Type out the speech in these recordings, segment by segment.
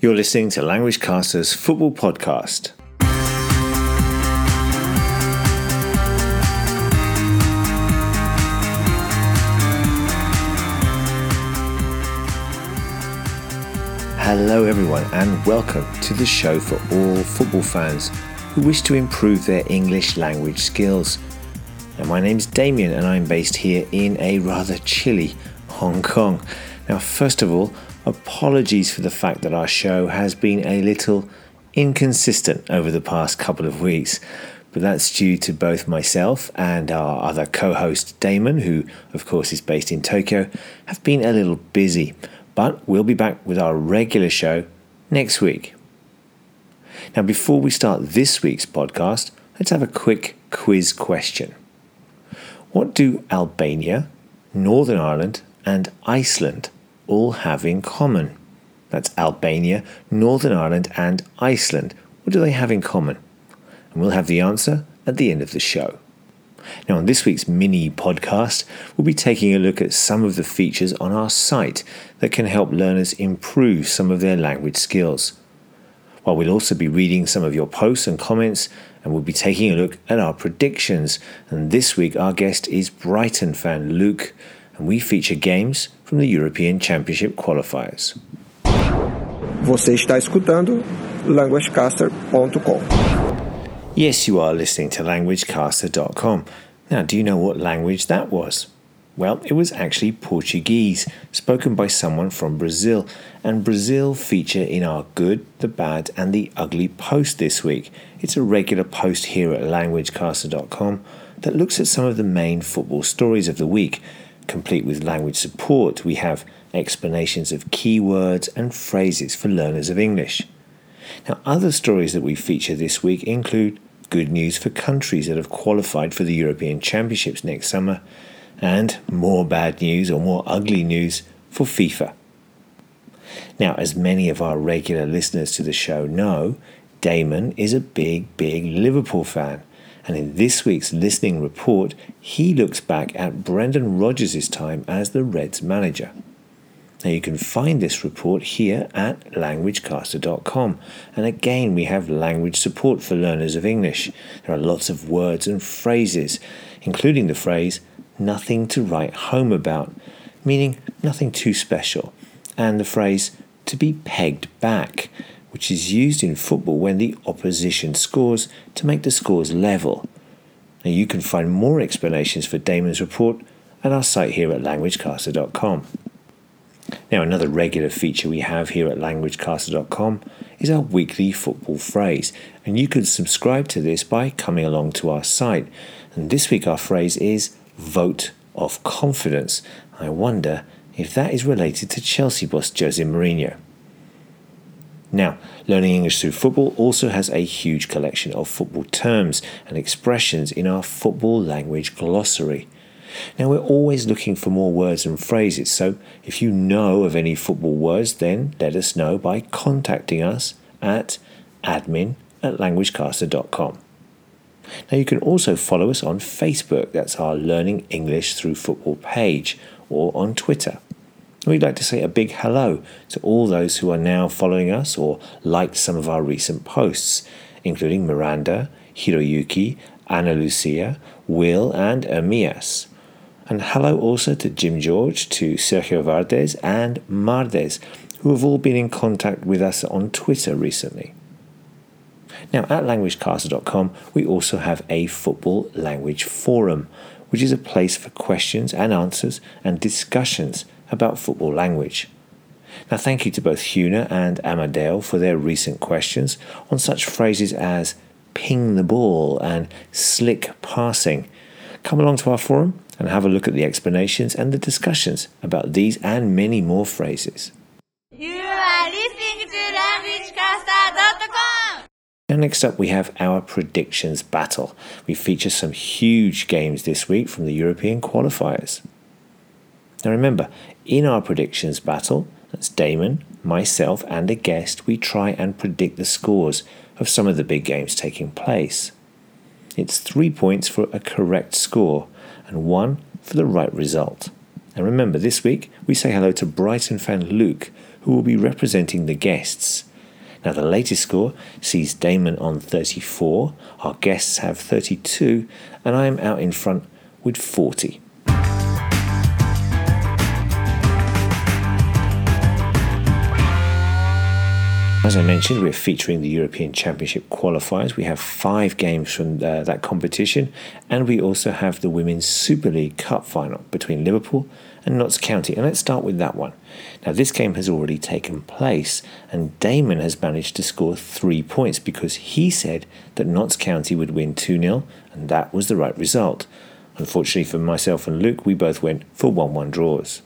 You're listening to Languagecaster's Football Podcast. Hello, everyone, and welcome to the show for all football fans who wish to improve their English language skills. Now, my name is Damien, and I'm based here in a rather chilly Hong Kong. Now, first of all, apologies for the fact that our show has been a little inconsistent over the past couple of weeks, but that's due to both myself and our other co host Damon, who, of course, is based in Tokyo, have been a little busy. But we'll be back with our regular show next week. Now, before we start this week's podcast, let's have a quick quiz question. What do Albania, Northern Ireland, and Iceland all have in common? That's Albania, Northern Ireland, and Iceland. What do they have in common? And we'll have the answer at the end of the show. Now, on this week's mini podcast, we'll be taking a look at some of the features on our site that can help learners improve some of their language skills. While we'll also be reading some of your posts and comments, and we'll be taking a look at our predictions. And this week, our guest is Brighton fan Luke, and we feature games from the European Championship qualifiers. Você está escutando languagecaster.com. Yes, you are listening to languagecaster.com. Now, do you know what language that was? Well, it was actually Portuguese, spoken by someone from Brazil, and Brazil feature in our good, the bad, and the ugly post this week. It's a regular post here at languagecaster.com that looks at some of the main football stories of the week Complete with language support, we have explanations of keywords and phrases for learners of English. Now, other stories that we feature this week include good news for countries that have qualified for the European Championships next summer, and more bad news or more ugly news for FIFA. Now, as many of our regular listeners to the show know, Damon is a big, big Liverpool fan. And in this week's listening report, he looks back at Brendan Rodgers' time as the Reds manager. Now you can find this report here at languagecaster.com. And again, we have language support for learners of English. There are lots of words and phrases, including the phrase nothing to write home about, meaning nothing too special, and the phrase to be pegged back, which is used in football when the opposition scores to make the scores level. Now you can find more explanations for Damon's report at our site here at languagecaster.com. Now, another regular feature we have here at languagecaster.com is our weekly football phrase, and you can subscribe to this by coming along to our site. And this week, our phrase is vote of confidence. I wonder if that is related to Chelsea boss Jose Mourinho. Now, Learning English Through Football also has a huge collection of football terms and expressions in our football language glossary. Now, we're always looking for more words and phrases, so if you know of any football words, then let us know by contacting us at admin at languagecaster.com. Now, you can also follow us on Facebook, that's our Learning English Through Football page, or on Twitter. We'd like to say a big hello to all those who are now following us or liked some of our recent posts, including Miranda, Hiroyuki, Ana Lucia, Will, and Amias. And hello also to Jim George, to Sergio Vardes, and Mardes, who have all been in contact with us on Twitter recently. Now, at languagecaster.com, we also have a football language forum, which is a place for questions and answers and discussions about football language. Now, thank you to both Huna and Amadeo for their recent questions on such phrases as ping the ball and slick passing. Come along to our forum and have a look at the explanations and the discussions about these and many more phrases. You are listening to languagecaster.com. Now, next up, we have our predictions battle. We feature some huge games this week from the European qualifiers. Now, remember, in our predictions battle, that's Damon, myself, and a guest, we try and predict the scores of some of the big games taking place. It's three points for a correct score and one for the right result. And remember, this week we say hello to Brighton fan Luke, who will be representing the guests. Now, the latest score sees Damon on 34, our guests have 32, and I am out in front with 40. As I mentioned, we're featuring the European Championship qualifiers. We have five games from uh, that competition, and we also have the Women's Super League Cup final between Liverpool and Notts County. And let's start with that one. Now, this game has already taken place, and Damon has managed to score three points because he said that Notts County would win 2 0, and that was the right result. Unfortunately for myself and Luke, we both went for 1 1 draws.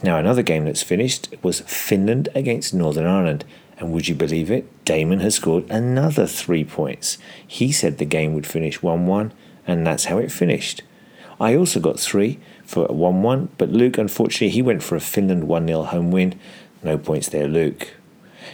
Now, another game that's finished was Finland against Northern Ireland, and would you believe it? Damon has scored another three points. He said the game would finish 1 1, and that's how it finished. I also got three for 1 1, but Luke, unfortunately, he went for a Finland 1 0 home win. No points there, Luke.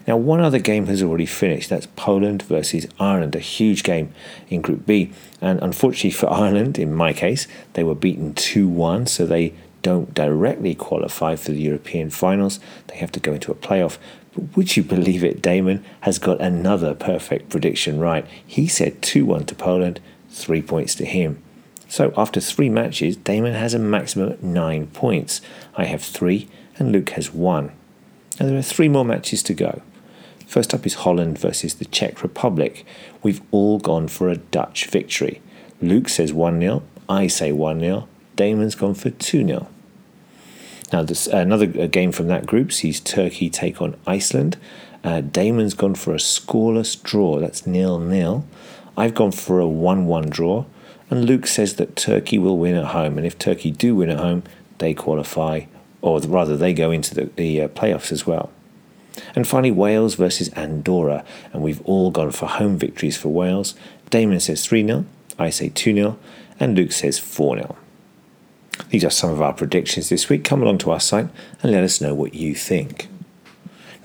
Now, one other game has already finished. That's Poland versus Ireland, a huge game in Group B. And unfortunately for Ireland, in my case, they were beaten 2 1, so they don't directly qualify for the European finals. They have to go into a playoff. But would you believe it? Damon has got another perfect prediction right. He said 2 1 to Poland, three points to him. So after three matches, Damon has a maximum of nine points. I have three, and Luke has one. Now there are three more matches to go. First up is Holland versus the Czech Republic. We've all gone for a Dutch victory. Luke says 1 0, I say 1 0, Damon's gone for 2 0. Now, this, another game from that group sees Turkey take on Iceland. Uh, Damon's gone for a scoreless draw, that's nil nil. I've gone for a 1 1 draw, and Luke says that Turkey will win at home. And if Turkey do win at home, they qualify, or rather, they go into the, the uh, playoffs as well. And finally, Wales versus Andorra. And we've all gone for home victories for Wales. Damon says 3 0, I say 2 0, and Luke says 4 0. These are some of our predictions this week. Come along to our site and let us know what you think.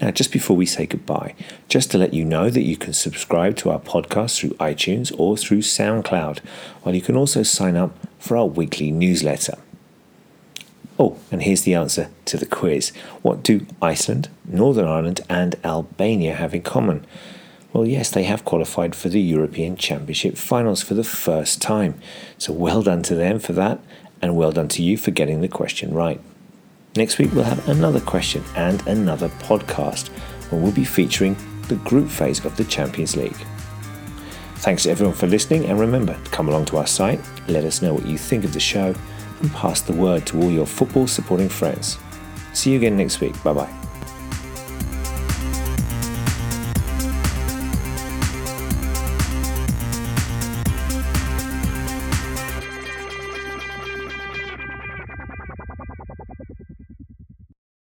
Now, just before we say goodbye, just to let you know that you can subscribe to our podcast through iTunes or through SoundCloud, while you can also sign up for our weekly newsletter. Oh, and here's the answer to the quiz. What do Iceland, Northern Ireland, and Albania have in common? Well, yes, they have qualified for the European Championship finals for the first time. So well done to them for that, and well done to you for getting the question right. Next week, we'll have another question and another podcast where we'll be featuring the group phase of the Champions League. Thanks to everyone for listening, and remember, come along to our site, let us know what you think of the show, and pass the word to all your football supporting friends. See you again next week. Bye bye.